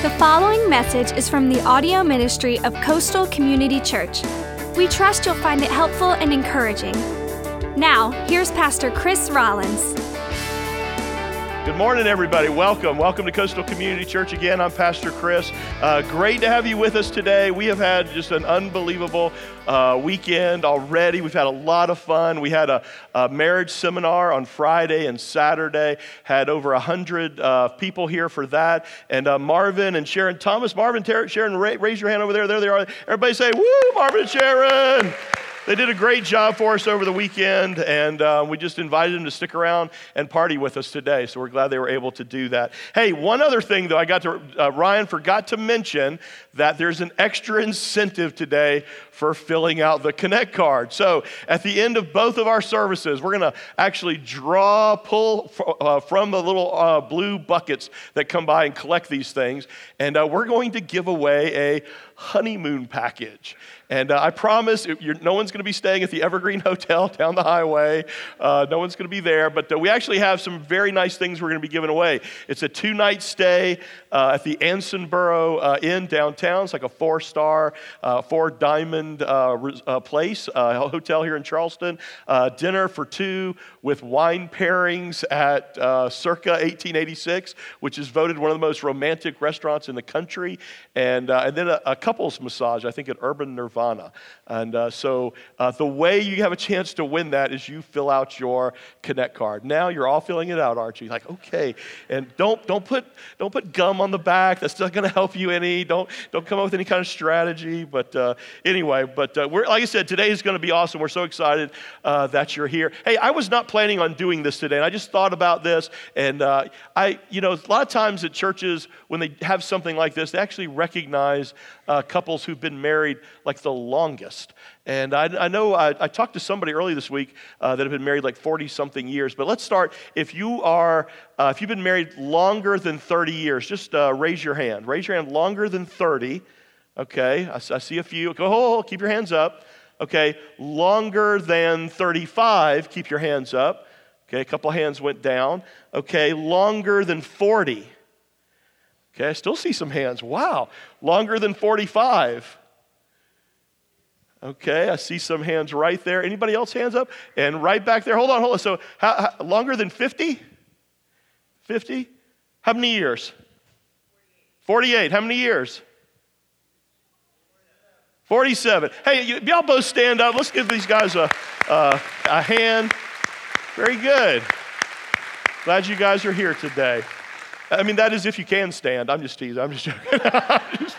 The following message is from the audio ministry of Coastal Community Church. We trust you'll find it helpful and encouraging. Now, here's Pastor Chris Rollins. Good morning, everybody. Welcome. Welcome to Coastal Community Church again. I'm Pastor Chris. Uh, great to have you with us today. We have had just an unbelievable uh, weekend already. We've had a lot of fun. We had a, a marriage seminar on Friday and Saturday, had over 100 uh, people here for that. And uh, Marvin and Sharon Thomas, Marvin, Sharon, raise your hand over there. There they are. Everybody say, Woo, Marvin and Sharon. They did a great job for us over the weekend, and uh, we just invited them to stick around and party with us today. So we're glad they were able to do that. Hey, one other thing, though, I got to, uh, Ryan forgot to mention that there's an extra incentive today for filling out the Connect card. So at the end of both of our services, we're going to actually draw, pull uh, from the little uh, blue buckets that come by and collect these things, and uh, we're going to give away a honeymoon package. And uh, I promise no one's going to be staying at the Evergreen Hotel down the highway. Uh, no one's going to be there. But uh, we actually have some very nice things we're going to be giving away. It's a two night stay uh, at the Ansonboro uh, Inn downtown. It's like a four star, uh, four diamond place, hotel here in Charleston. dinner for two with wine pairings at circa 1886, which is voted one of the most romantic restaurants in the country. And, and then a, a couples massage, I think at Urban Nirvana. And uh, so uh, the way you have a chance to win that is you fill out your Connect card. Now you're all filling it out, aren't you? Like, okay. And don't, don't, put, don't put gum on the back. That's not going to help you any. Don't, don't come up with any kind of strategy. But uh, anyway, but uh, we're, like I said, today is going to be awesome. We're so excited uh, that you're here. Hey, I was not planning on doing this today. And I just thought about this. And uh, I, you know, a lot of times at churches, when they have something like this, they actually recognize couples who've been married like the longest. And I, I know I, I, talked to somebody early this week uh, that have been married like 40 something years. But let's start. If you are, uh, if you've been married longer than 30 years, just uh, raise your hand. Raise your hand longer than 30. Okay, I, I see a few. Go, oh, keep your hands up. Okay, longer than 35, keep your hands up. Okay, a couple hands went down. Okay, longer than 40. Okay, I still see some hands. Wow. Longer than 45. Okay, I see some hands right there. Anybody else hands up? And right back there. Hold on, hold on. So, how, how, longer than 50? 50? How many years? 48. How many years? 47. Hey, y'all both stand up. Let's give these guys a, a, a hand. Very good. Glad you guys are here today. I mean, that is if you can stand. I'm just teasing. I'm just joking. just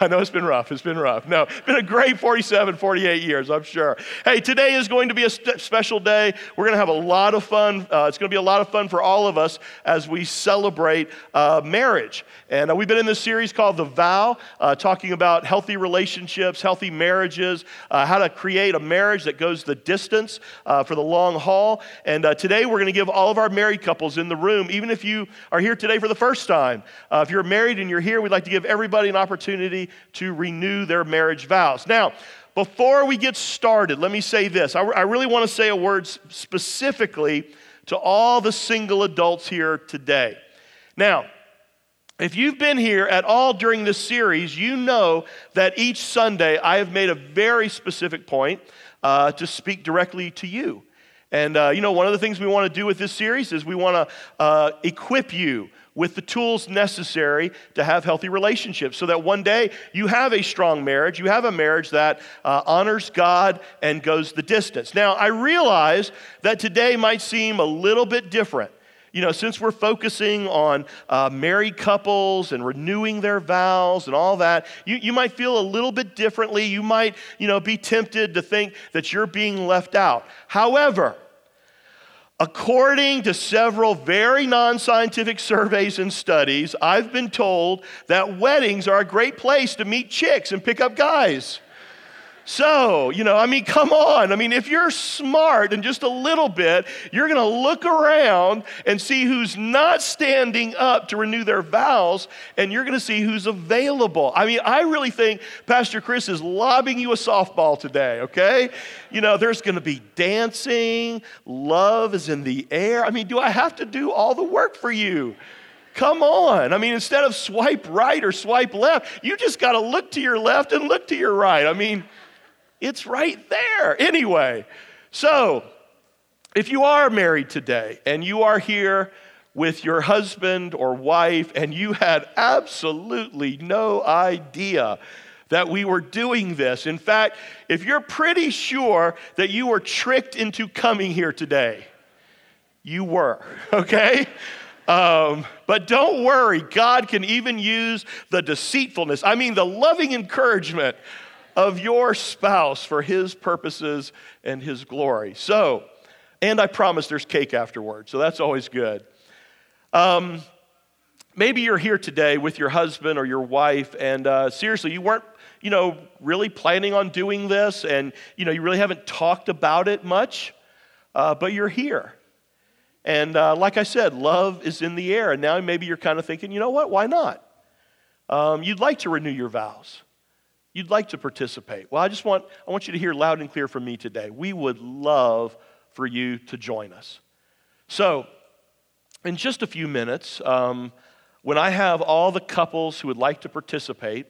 I know it's been rough. It's been rough. No, it's been a great 47, 48 years, I'm sure. Hey, today is going to be a st- special day. We're going to have a lot of fun. Uh, it's going to be a lot of fun for all of us as we celebrate uh, marriage. And uh, we've been in this series called The Vow, uh, talking about healthy relationships, healthy marriages, uh, how to create a marriage that goes the distance uh, for the long haul. And today we're going to give all of our married couples in the room, even if you are here today for the first time. Uh, if you're married and you're here, we'd like to give everybody an opportunity to renew their marriage vows. Now, before we get started, let me say this. I, I really want to say a word specifically to all the single adults here today. Now, if you've been here at all during this series, you know that each Sunday I have made a very specific point uh, to speak directly to you. And, uh, you know, one of the things we want to do with this series is we want to uh, equip you with the tools necessary to have healthy relationships so that one day you have a strong marriage, you have a marriage that uh, honors God and goes the distance. Now, I realize that today might seem a little bit different. You know, since we're focusing on uh, married couples and renewing their vows and all that, you, you might feel a little bit differently. You might, you know, be tempted to think that you're being left out. However, According to several very non scientific surveys and studies, I've been told that weddings are a great place to meet chicks and pick up guys. So, you know, I mean, come on. I mean, if you're smart and just a little bit, you're going to look around and see who's not standing up to renew their vows, and you're going to see who's available. I mean, I really think Pastor Chris is lobbing you a softball today, okay? You know, there's going to be dancing, love is in the air. I mean, do I have to do all the work for you? Come on. I mean, instead of swipe right or swipe left, you just got to look to your left and look to your right. I mean, it's right there. Anyway, so if you are married today and you are here with your husband or wife and you had absolutely no idea that we were doing this. In fact, if you're pretty sure that you were tricked into coming here today, you were, okay? Um, but don't worry, God can even use the deceitfulness, I mean, the loving encouragement of your spouse for his purposes and his glory. So, and I promise there's cake afterward, so that's always good. Um, maybe you're here today with your husband or your wife, and uh, seriously, you weren't, you know, really planning on doing this, and you know, you really haven't talked about it much, uh, but you're here. And uh, like I said, love is in the air, and now maybe you're kind of thinking, you know what? Why not? Um, you'd like to renew your vows. You'd like to participate. Well, I just want I want you to hear loud and clear from me today. We would love for you to join us. So in just a few minutes, um, when I have all the couples who would like to participate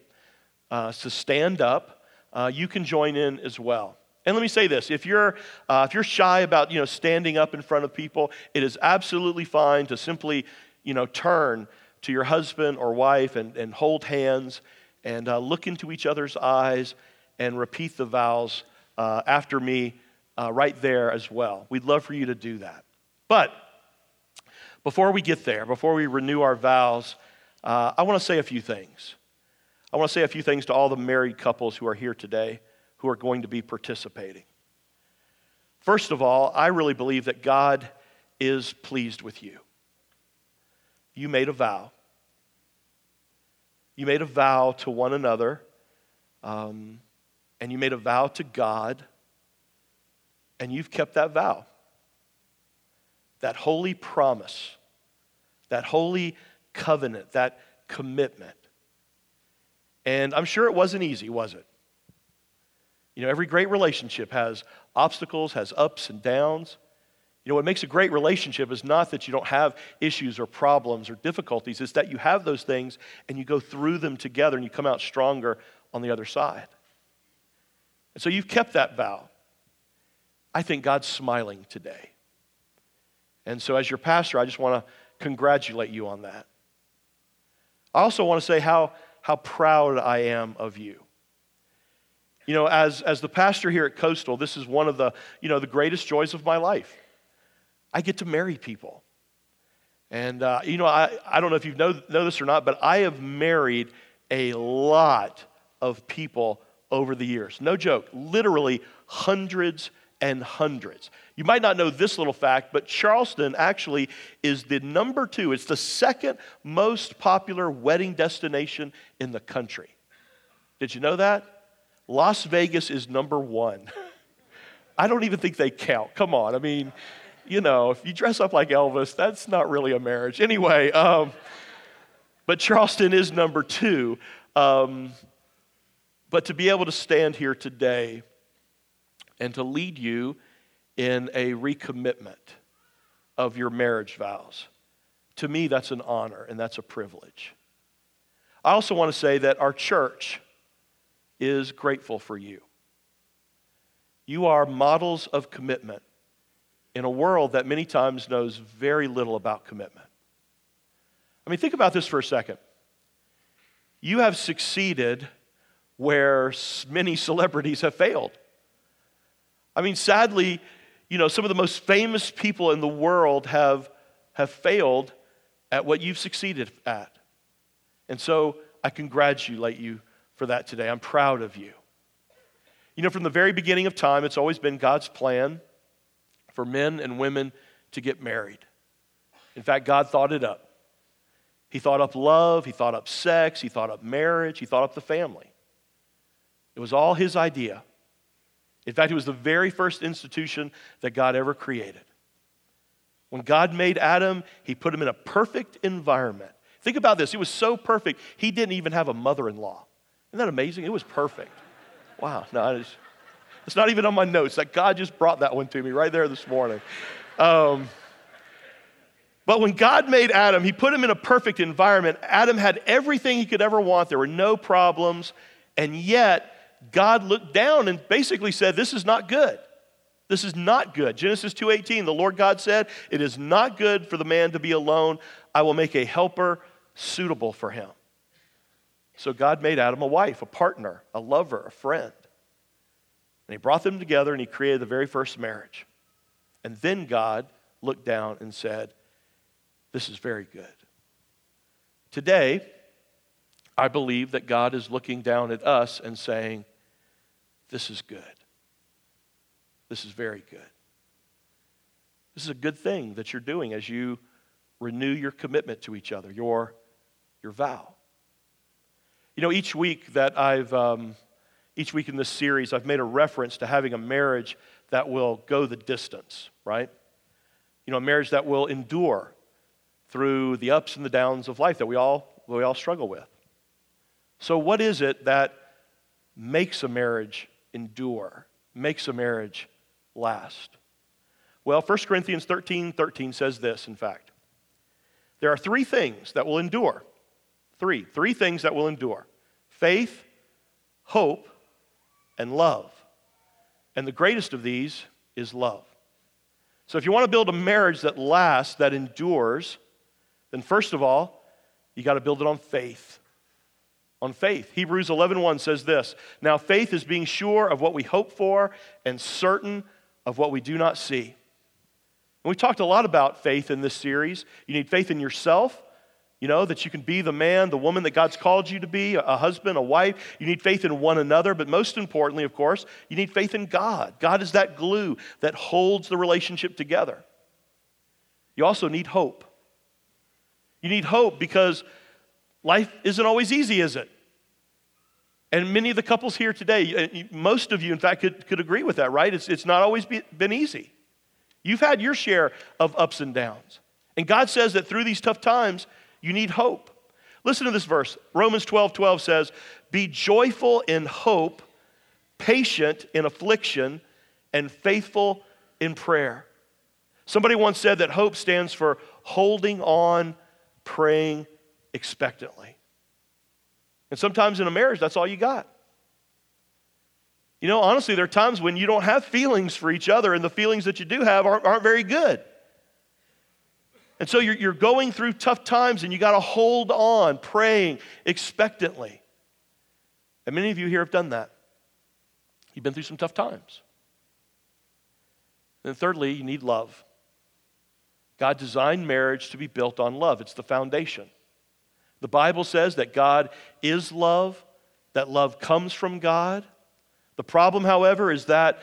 uh, to stand up, uh, you can join in as well. And let me say this: if you're uh, if you're shy about you know standing up in front of people, it is absolutely fine to simply you know turn to your husband or wife and, and hold hands and uh, look into each other's eyes and repeat the vows uh, after me uh, right there as well. We'd love for you to do that. But before we get there, before we renew our vows, uh, I want to say a few things. I want to say a few things to all the married couples who are here today who are going to be participating. First of all, I really believe that God is pleased with you. You made a vow. You made a vow to one another, um, and you made a vow to God, and you've kept that vow that holy promise, that holy covenant, that commitment. And I'm sure it wasn't easy, was it? You know, every great relationship has obstacles, has ups and downs. You know, what makes a great relationship is not that you don't have issues or problems or difficulties, it's that you have those things and you go through them together and you come out stronger on the other side. And so you've kept that vow. I think God's smiling today. And so, as your pastor, I just want to congratulate you on that. I also want to say how, how proud I am of you. You know, as, as the pastor here at Coastal, this is one of the, you know, the greatest joys of my life. I get to marry people. And, uh, you know, I, I don't know if you know, know this or not, but I have married a lot of people over the years. No joke, literally hundreds and hundreds. You might not know this little fact, but Charleston actually is the number two, it's the second most popular wedding destination in the country. Did you know that? Las Vegas is number one. I don't even think they count. Come on. I mean, you know, if you dress up like Elvis, that's not really a marriage. Anyway, um, but Charleston is number two. Um, but to be able to stand here today and to lead you in a recommitment of your marriage vows. To me, that's an honor and that's a privilege. I also want to say that our church is grateful for you. You are models of commitment in a world that many times knows very little about commitment. I mean, think about this for a second. You have succeeded where many celebrities have failed. I mean, sadly, you know, some of the most famous people in the world have, have failed at what you've succeeded at. And so I congratulate you for that today. I'm proud of you. You know, from the very beginning of time, it's always been God's plan for men and women to get married. In fact, God thought it up. He thought up love, He thought up sex, He thought up marriage, He thought up the family. It was all His idea. In fact, it was the very first institution that God ever created. When God made Adam, he put him in a perfect environment. Think about this. It was so perfect, he didn't even have a mother in law. Isn't that amazing? It was perfect. Wow. No, just, it's not even on my notes. That God just brought that one to me right there this morning. Um, But when God made Adam, he put him in a perfect environment. Adam had everything he could ever want. There were no problems. And yet, God looked down and basically said, This is not good. This is not good. Genesis 2:18, the Lord God said, "It is not good for the man to be alone. I will make a helper suitable for him." So God made Adam a wife, a partner, a lover, a friend. And he brought them together and he created the very first marriage. And then God looked down and said, This is very good. Today, I believe that God is looking down at us and saying, This is good. This is very good. This is a good thing that you're doing as you renew your commitment to each other, your, your vow. You know, each week that I've, um, each week in this series, I've made a reference to having a marriage that will go the distance, right? You know, a marriage that will endure through the ups and the downs of life that we all, we all struggle with. So, what is it that makes a marriage endure, makes a marriage last? Well, 1 Corinthians 13 13 says this, in fact. There are three things that will endure. Three. Three things that will endure faith, hope, and love. And the greatest of these is love. So if you want to build a marriage that lasts, that endures, then first of all, you got to build it on faith. On faith. Hebrews 11:1 says this, "Now faith is being sure of what we hope for and certain of what we do not see." And we talked a lot about faith in this series. You need faith in yourself, you know, that you can be the man, the woman that God's called you to be, a husband, a wife. You need faith in one another, but most importantly, of course, you need faith in God. God is that glue that holds the relationship together. You also need hope. You need hope because life isn't always easy, is it? And many of the couples here today, uh, most of you, in fact, could, could agree with that, right? It's, it's not always be, been easy. You've had your share of ups and downs. And God says that through these tough times, you need hope. Listen to this verse. Romans 12 12 says, Be joyful in hope, patient in affliction, and faithful in prayer. Somebody once said that hope stands for holding on, praying expectantly. And sometimes in a marriage, that's all you got. You know, honestly, there are times when you don't have feelings for each other, and the feelings that you do have aren't, aren't very good. And so you're, you're going through tough times and you got to hold on, praying expectantly. And many of you here have done that. You've been through some tough times. And thirdly, you need love. God designed marriage to be built on love, it's the foundation. The Bible says that God is love, that love comes from God. The problem, however, is that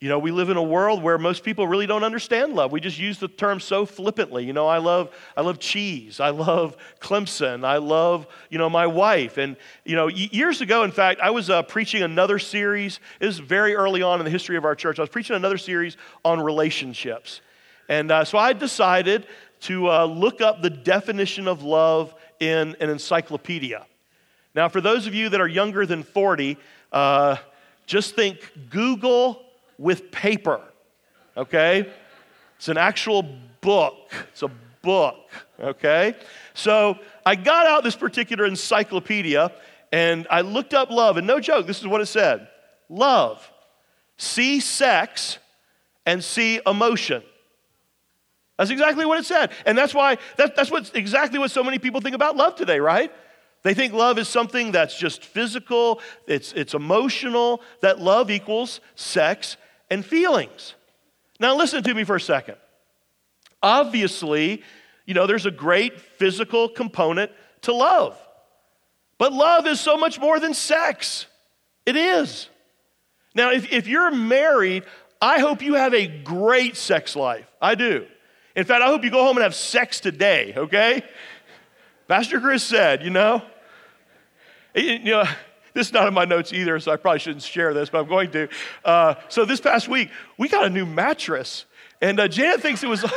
you know, we live in a world where most people really don't understand love. We just use the term so flippantly. You know, I love, I love cheese. I love Clemson. I love, you know, my wife. And, you know, years ago, in fact, I was uh, preaching another series. It was very early on in the history of our church. I was preaching another series on relationships. And uh, so I decided to uh, look up the definition of love in an encyclopedia. Now, for those of you that are younger than 40, uh, just think Google with paper, okay? It's an actual book. It's a book, okay? So I got out this particular encyclopedia and I looked up love, and no joke, this is what it said love, see sex, and see emotion. That's exactly what it said. And that's why, that, that's what, exactly what so many people think about love today, right? They think love is something that's just physical, it's, it's emotional, that love equals sex and feelings. Now, listen to me for a second. Obviously, you know, there's a great physical component to love. But love is so much more than sex. It is. Now, if, if you're married, I hope you have a great sex life. I do. In fact, I hope you go home and have sex today, okay? Pastor Chris said, you know, you know, this is not in my notes either, so I probably shouldn't share this, but I'm going to. Uh, so this past week, we got a new mattress, and uh, Janet thinks it was.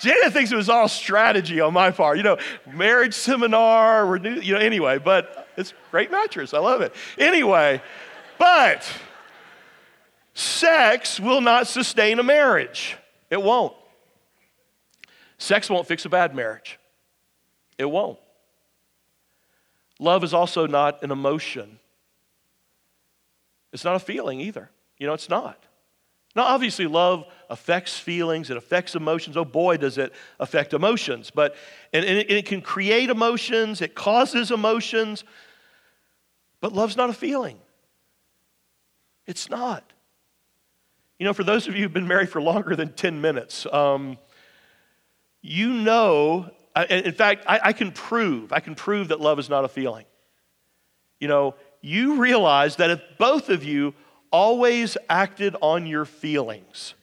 Janet thinks it was all strategy on my part, you know, marriage seminar, renew, you know, anyway, but it's great mattress. I love it. Anyway, but sex will not sustain a marriage. It won't. Sex won't fix a bad marriage, it won't. Love is also not an emotion, it's not a feeling either. You know, it's not. Now, obviously, love affects feelings, it affects emotions. Oh boy, does it affect emotions. But, and, and, it, and it can create emotions, it causes emotions. But love's not a feeling. It's not. You know, for those of you who've been married for longer than 10 minutes, um, you know, in fact, I, I can prove, I can prove that love is not a feeling. You know, you realize that if both of you always acted on your feelings,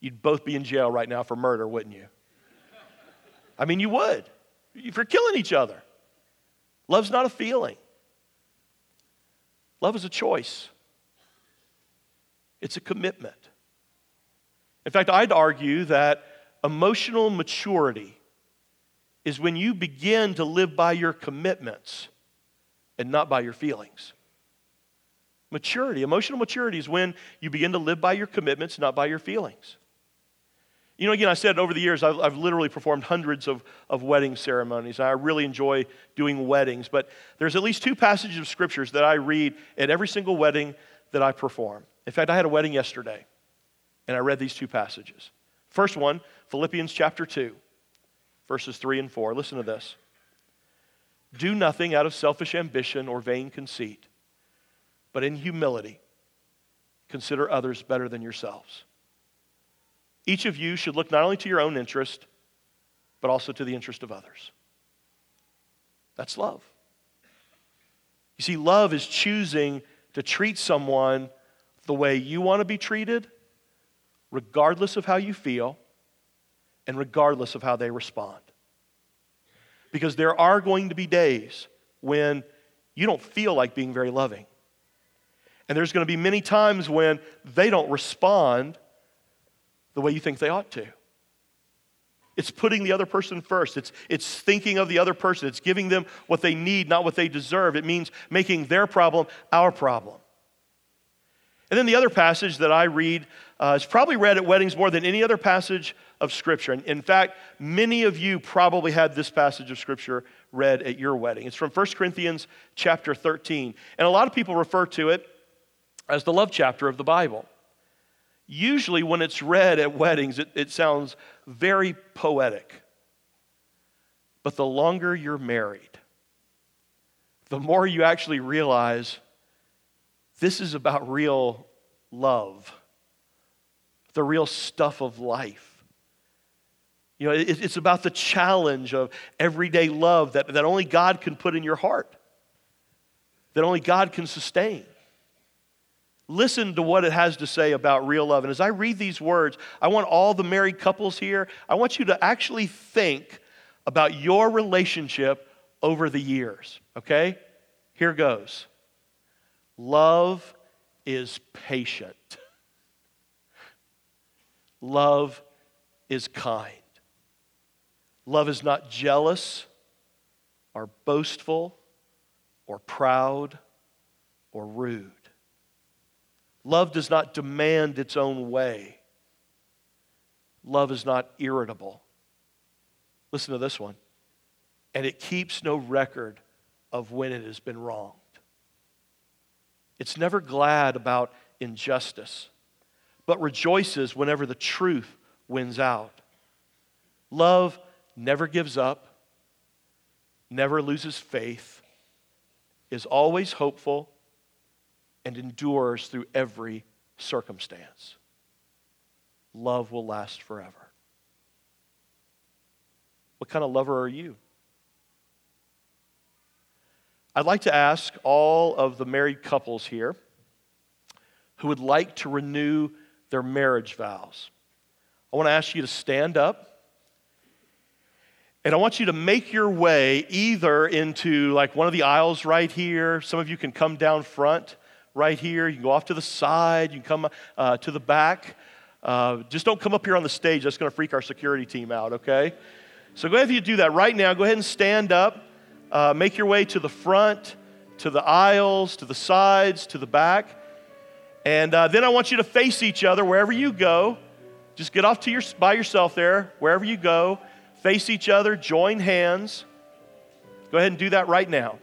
you'd both be in jail right now for murder, wouldn't you? I mean, you would. You're killing each other. Love's not a feeling, love is a choice, it's a commitment. In fact, I'd argue that emotional maturity is when you begin to live by your commitments and not by your feelings. Maturity, emotional maturity is when you begin to live by your commitments, not by your feelings. You know, again, I said over the years, I've, I've, literally performed hundreds of, of wedding ceremonies. I really enjoy doing weddings, but there's at least two passages of scriptures that I read at every single wedding that I perform. In fact, I had a wedding yesterday, and I read these two passages. First one, Philippians chapter 2, verses 3 and 4. Listen to this. Do nothing out of selfish ambition or vain conceit but in humility, consider others better than yourselves. Each of you should look not only to your own interest, but also to the interest of others. That's love. You see, love is choosing to treat someone the way you want to be treated, regardless of how you feel and regardless of how they respond. Because there are going to be days when you don't feel like being very loving. And there's going to be many times when they don't respond the way you think they ought to. It's putting the other person first. It's, it's thinking of the other person. It's giving them what they need, not what they deserve. It means making their problem our problem. And then the other passage that I read uh, is probably read at weddings more than any other passage of Scripture. And in fact, many of you probably had this passage of Scripture read at your wedding. It's from 1 Corinthians chapter 13. And a lot of people refer to it as the love chapter of the Bible. Usually, when it's read at weddings, it, it sounds very poetic. But the longer you're married, the more you actually realize this is about real love, the real stuff of life. You know, it, it's about the challenge of everyday love that, that only God can put in your heart, that only God can sustain listen to what it has to say about real love. And as I read these words, I want all the married couples here, I want you to actually think about your relationship over the years, okay? Here goes. Love is patient. Love is kind. Love is not jealous or boastful or proud or rude. Love does not demand its own way. Love is not irritable. Listen to this one. And it keeps no record of when it has been wronged. It's never glad about injustice, but rejoices whenever the truth wins out. Love never gives up, never loses faith, is always hopeful and endures through every circumstance. Love will last forever. What kind of lover are you? I'd like to ask all of the married couples here who would like to renew their marriage vows. I want to ask you to stand up. And I want you to make your way either into like one of the aisles right here. Some of you can come down front right here. You can go off to the side. You can come uh, to the back. Uh, just don't come up here on the stage. That's going to freak our security team out, okay? So go ahead and do that right now. Go ahead and stand up. Uh, make your way to the front, to the aisles, to the sides, to the back. And uh, then I want you to face each other wherever you go. just get off to your, by yourself there, wherever you go, face each other, join hands. Go ahead and do that right now.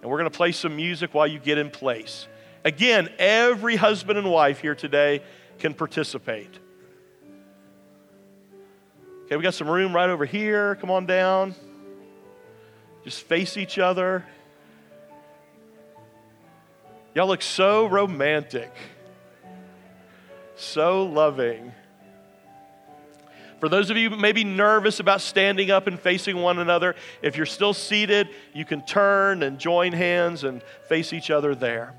And we're going to play some music while you get in place. Again, every husband and wife here today can participate. Okay, we got some room right over here. Come on down. Just face each other. Y'all look so romantic, so loving. For those of you maybe nervous about standing up and facing one another, if you're still seated, you can turn and join hands and face each other there.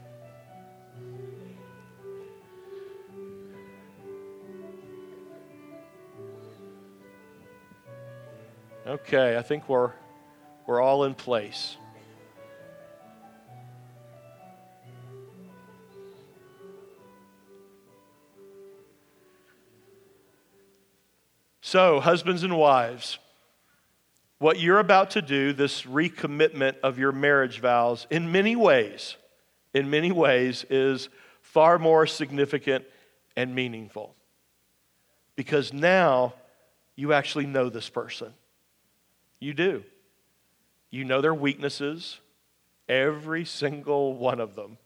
Okay, I think we're, we're all in place. So, husbands and wives, what you're about to do, this recommitment of your marriage vows, in many ways, in many ways, is far more significant and meaningful. Because now you actually know this person. You do. You know their weaknesses, every single one of them,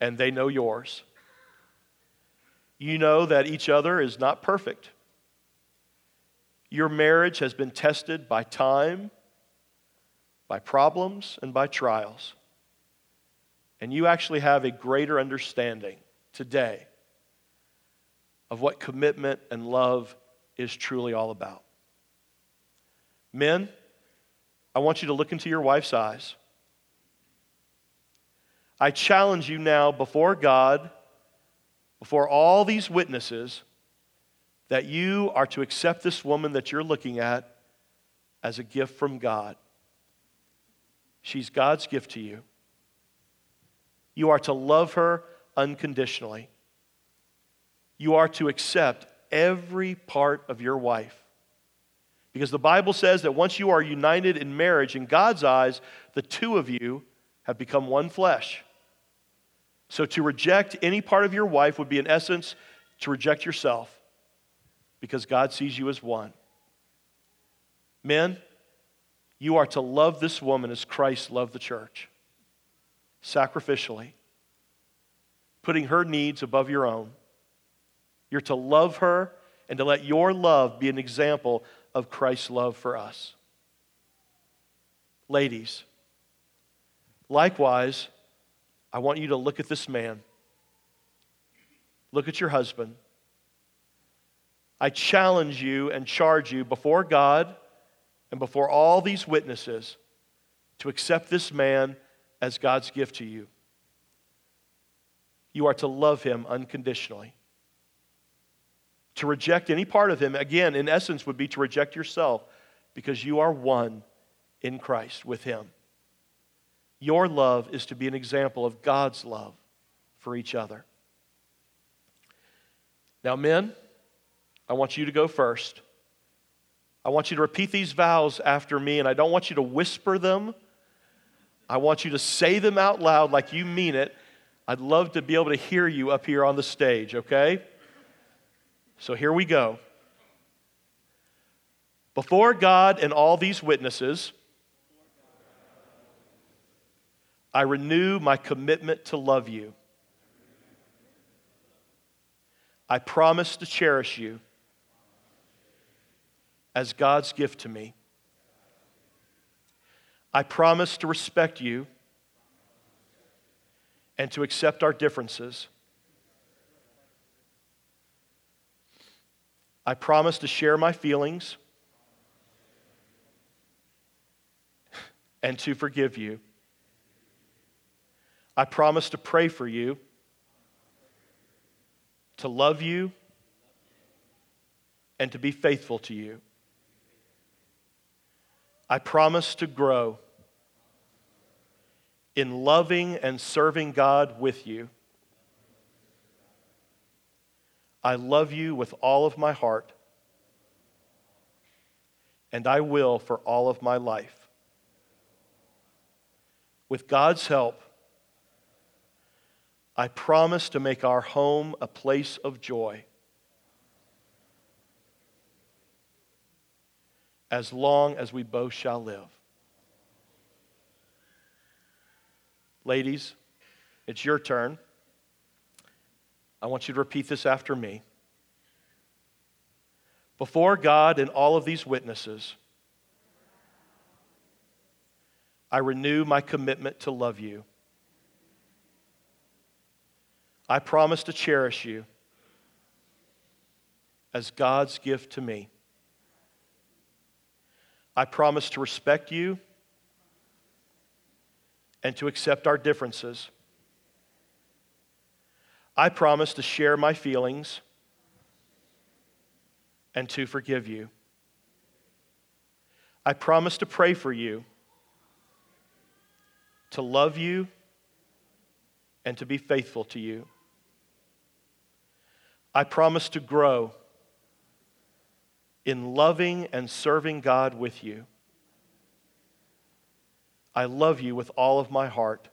and they know yours. You know that each other is not perfect. Your marriage has been tested by time, by problems, and by trials. And you actually have a greater understanding today of what commitment and love is truly all about. Men, I want you to look into your wife's eyes. I challenge you now before God, before all these witnesses, that you are to accept this woman that you're looking at as a gift from God. She's God's gift to you. You are to love her unconditionally. You are to accept every part of your wife. Because the Bible says that once you are united in marriage, in God's eyes, the two of you have become one flesh. So to reject any part of your wife would be, in essence, to reject yourself because God sees you as one. Men, you are to love this woman as Christ loved the church, sacrificially, putting her needs above your own. You're to love her and to let your love be an example of Christ's love for us. Ladies, likewise, I want you to look at this man. Look at your husband. I challenge you and charge you before God and before all these witnesses to accept this man as God's gift to you. You are to love him unconditionally. To reject any part of him, again, in essence, would be to reject yourself because you are one in Christ with him. Your love is to be an example of God's love for each other. Now, men, I want you to go first. I want you to repeat these vows after me, and I don't want you to whisper them. I want you to say them out loud like you mean it. I'd love to be able to hear you up here on the stage, okay? So here we go. Before God and all these witnesses, I renew my commitment to love you. I promise to cherish you as God's gift to me. I promise to respect you and to accept our differences. I promise to share my feelings and to forgive you. I promise to pray for you, to love you, and to be faithful to you. I promise to grow in loving and serving God with you. I love you with all of my heart, and I will for all of my life. With God's help, I promise to make our home a place of joy. As long as we both shall live. Ladies, it's your turn. I want you to repeat this after me. Before God and all of these witnesses, I renew my commitment to love you. I promise to cherish you as God's gift to me. I promise to respect you and to accept our differences. I promise to share my feelings and to forgive you. I promise to pray for you, to love you, and to be faithful to you. I promise to grow in loving and serving God with you. I love you with all of my heart,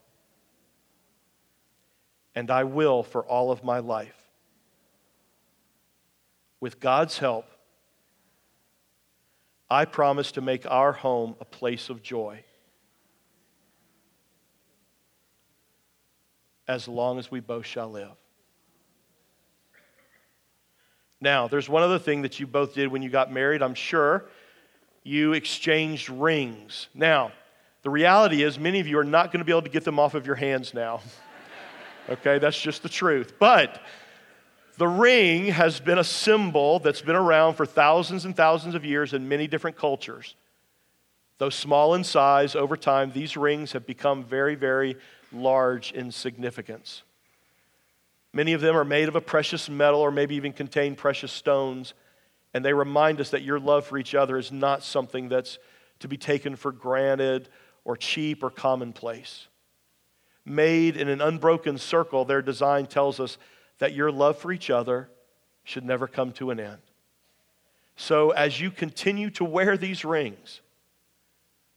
and I will for all of my life. With God's help, I promise to make our home a place of joy. As long as we both shall live. Now, there's one other thing that you both did when you got married, I'm sure. You exchanged rings. Now, the reality is, many of you are not going to be able to get them off of your hands now. okay, that's just the truth. But the ring has been a symbol that's been around for thousands and thousands of years in many different cultures. Though small in size, over time, these rings have become very, very large in significance. Many of them are made of a precious metal or maybe even contain precious stones. And they remind us that your love for each other is not something that's to be taken for granted or cheap or commonplace. Made in an unbroken circle, their design tells us that your love for each other should never come to an end. So, as you continue to wear these rings,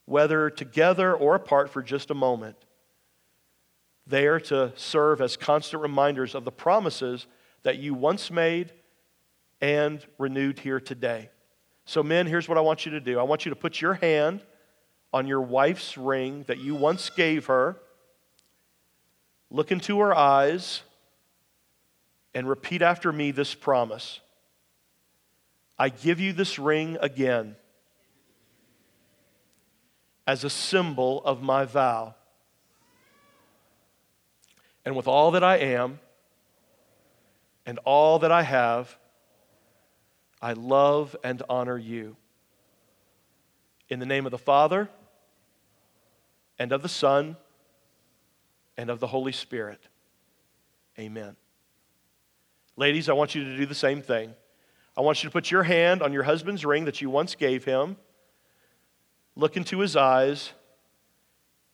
whether together or apart for just a moment, they are to serve as constant reminders of the promises that you once made and renewed here today. So, men, here's what I want you to do. I want you to put your hand on your wife's ring that you once gave her, look into her eyes, and repeat after me this promise. I give you this ring again as a symbol of my vow and with all that I am and all that I have, I love and honor you. In the name of the Father, and of the Son, and of the Holy Spirit. Amen. Ladies, I want you to do the same thing. I want you to put your hand on your husband's ring that you once gave him, look into his eyes,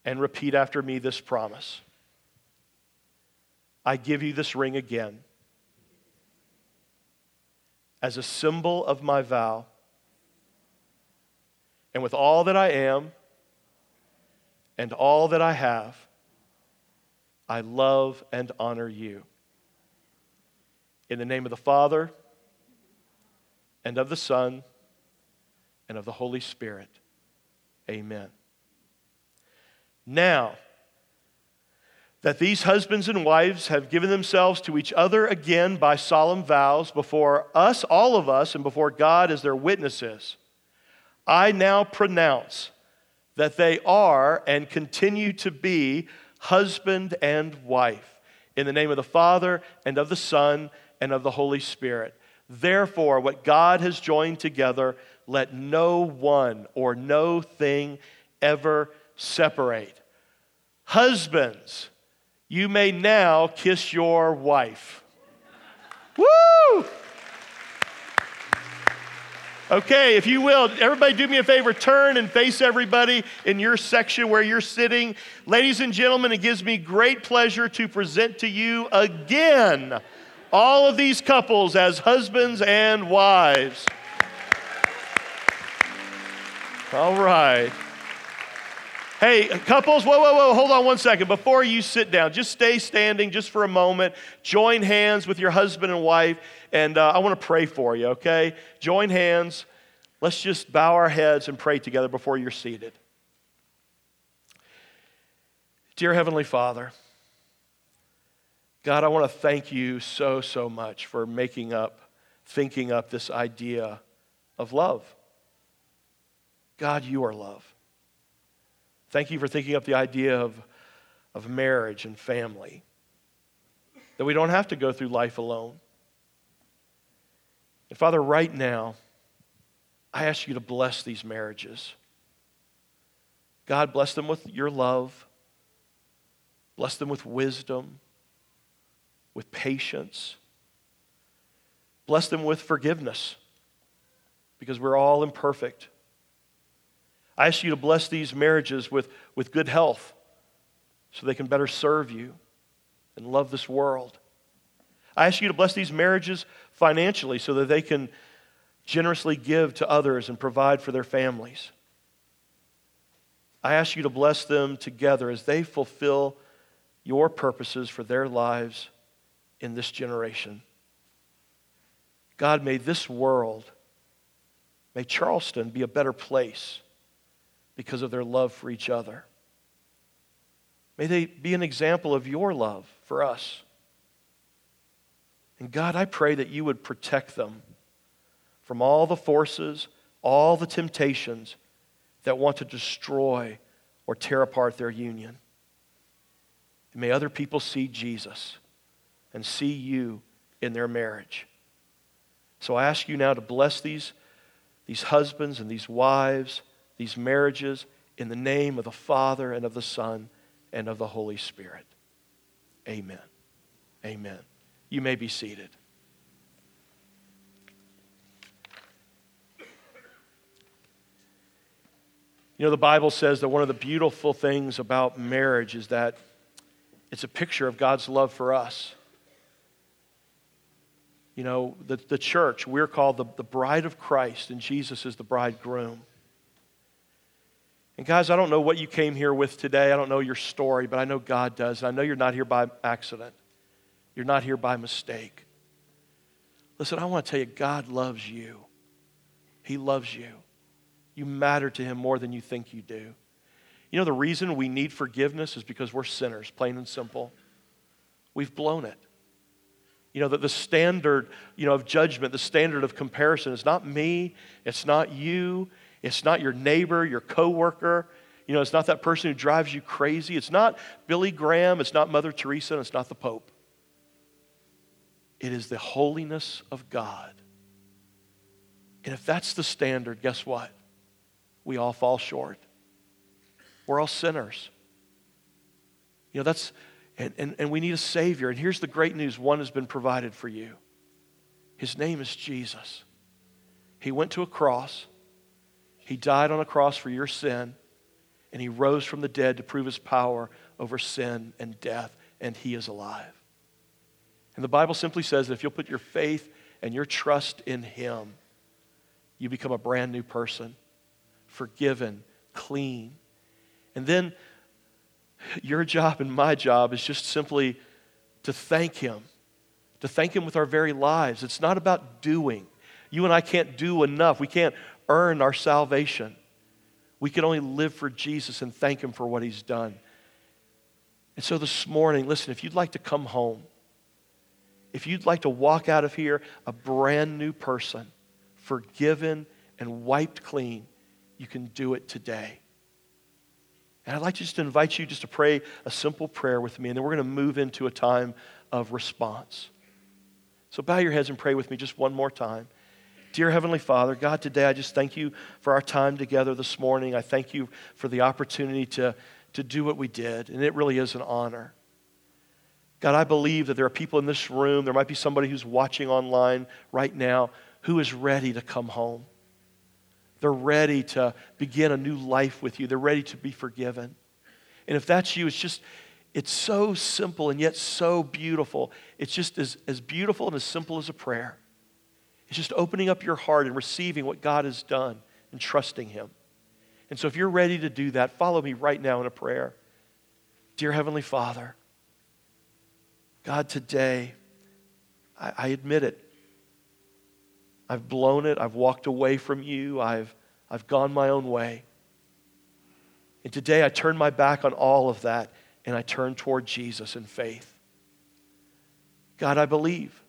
and repeat after me this promise. I give you this ring again as a symbol of my vow. And with all that I am and all that I have, I love and honor you. In the name of the Father, and of the Son, and of the Holy Spirit. Amen. Now, that these husbands and wives have given themselves to each other again by solemn vows before us, all of us, and before God as their witnesses, I now pronounce that they are and continue to be husband and wife in the name of the Father and of the Son and of the Holy Spirit. Therefore, what God has joined together, let no one or no thing ever separate. Husbands, you may now kiss your wife. Woo! Okay, if you will, everybody do me a favor, turn and face everybody in your section where you're sitting. Ladies and gentlemen, it gives me great pleasure to present to you again all of these couples as husbands and wives. All right. Hey, couples, whoa, whoa, whoa, hold on one second. Before you sit down, just stay standing just for a moment. Join hands with your husband and wife, and uh, I want to pray for you, okay? Join hands. Let's just bow our heads and pray together before you're seated. Dear Heavenly Father, God, I want to thank you so, so much for making up, thinking up this idea of love. God, you are love. Thank you for thinking up the idea of, of marriage and family, that we don't have to go through life alone. And Father, right now, I ask you to bless these marriages. God, bless them with your love, bless them with wisdom, with patience, bless them with forgiveness, because we're all imperfect. I ask you to bless these marriages with, with good health so they can better serve you and love this world. I ask you to bless these marriages financially so that they can generously give to others and provide for their families. I ask you to bless them together as they fulfill your purposes for their lives in this generation. God, may this world, may Charleston be a better place because of their love for each other. May they be an example of your love for us. And God, I pray that you would protect them from all the forces, all the temptations that want to destroy or tear apart their union. And may other people see Jesus and see you in their marriage. So I ask you now to bless these, these husbands and these wives these marriages in the name of the Father and of the Son and of the Holy Spirit. Amen. Amen. You may be seated. You know, the Bible says that one of the beautiful things about marriage is that it's a picture of God's love for us. You know, the, the church, we're called the, the bride of Christ, and Jesus is the bridegroom. And guys, I don't know what you came here with today. I don't know your story, but I know God does. I know you're not here by accident. You're not here by mistake. Listen, I want to tell you, God loves you. He loves you. You matter to Him more than you think you do. You know, the reason we need forgiveness is because we're sinners, plain and simple. We've blown it. You know, that the standard, you know, of judgment, the standard of comparison is not me, it's not you, it's not your neighbor, your coworker. You know, it's not that person who drives you crazy. It's not Billy Graham. It's not Mother Teresa. And it's not the Pope. It is the holiness of God. And if that's the standard, guess what? We all fall short. We're all sinners. You know, that's, and, and, and we need a Savior. And here's the great news one has been provided for you. His name is Jesus. He went to a cross. He died on a cross for your sin, and he rose from the dead to prove his power over sin and death, and he is alive. And the Bible simply says that if you'll put your faith and your trust in him, you become a brand new person, forgiven, clean. And then your job and my job is just simply to thank him, to thank him with our very lives. It's not about doing. You and I can't do enough. We can't earn our salvation. We can only live for Jesus and thank Him for what He's done. And so this morning, listen, if you'd like to come home, if you'd like to walk out of here a brand new person, forgiven and wiped clean, you can do it today. And I'd like to just invite you just to pray a simple prayer with me, and then we're going to move into a time of response. So bow your heads and pray with me just one more time. Dear Heavenly Father, God, today I just thank you for our time together this morning. I thank you for the opportunity to, to do what we did, and it really is an honor. God, I believe that there are people in this room, there might be somebody who's watching online right now who is ready to come home. They're ready to begin a new life with you, they're ready to be forgiven. And if that's you, it's just, it's so simple and yet so beautiful. It's just as, as beautiful and as simple as a prayer. It's just opening up your heart and receiving what God has done and trusting Him. And so if you're ready to do that, follow me right now in a prayer. Dear Heavenly Father, God, today, I, I admit it. I've blown it. I've walked away from you. I've, I've gone my own way. And today I turn my back on all of that and I turn toward Jesus in faith. God, I believe.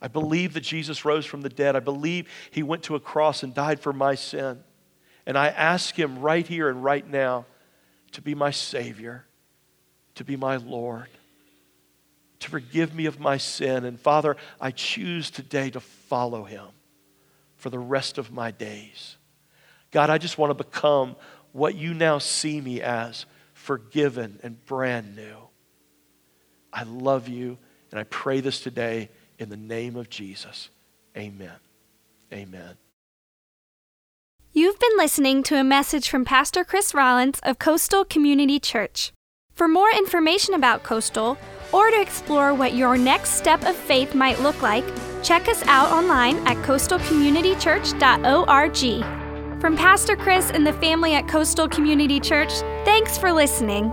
I believe that Jesus rose from the dead. I believe he went to a cross and died for my sin. And I ask him right here and right now to be my Savior, to be my Lord, to forgive me of my sin. And Father, I choose today to follow him for the rest of my days. God, I just want to become what you now see me as forgiven and brand new. I love you, and I pray this today in the name of Jesus. Amen. Amen. You've been listening to a message from Pastor Chris Rollins of Coastal Community Church. For more information about Coastal, or to explore what your next step of faith might look like, check us out online at coastalcommunitychurch.org. From Pastor Chris and the family at Coastal Community Church, thanks for listening.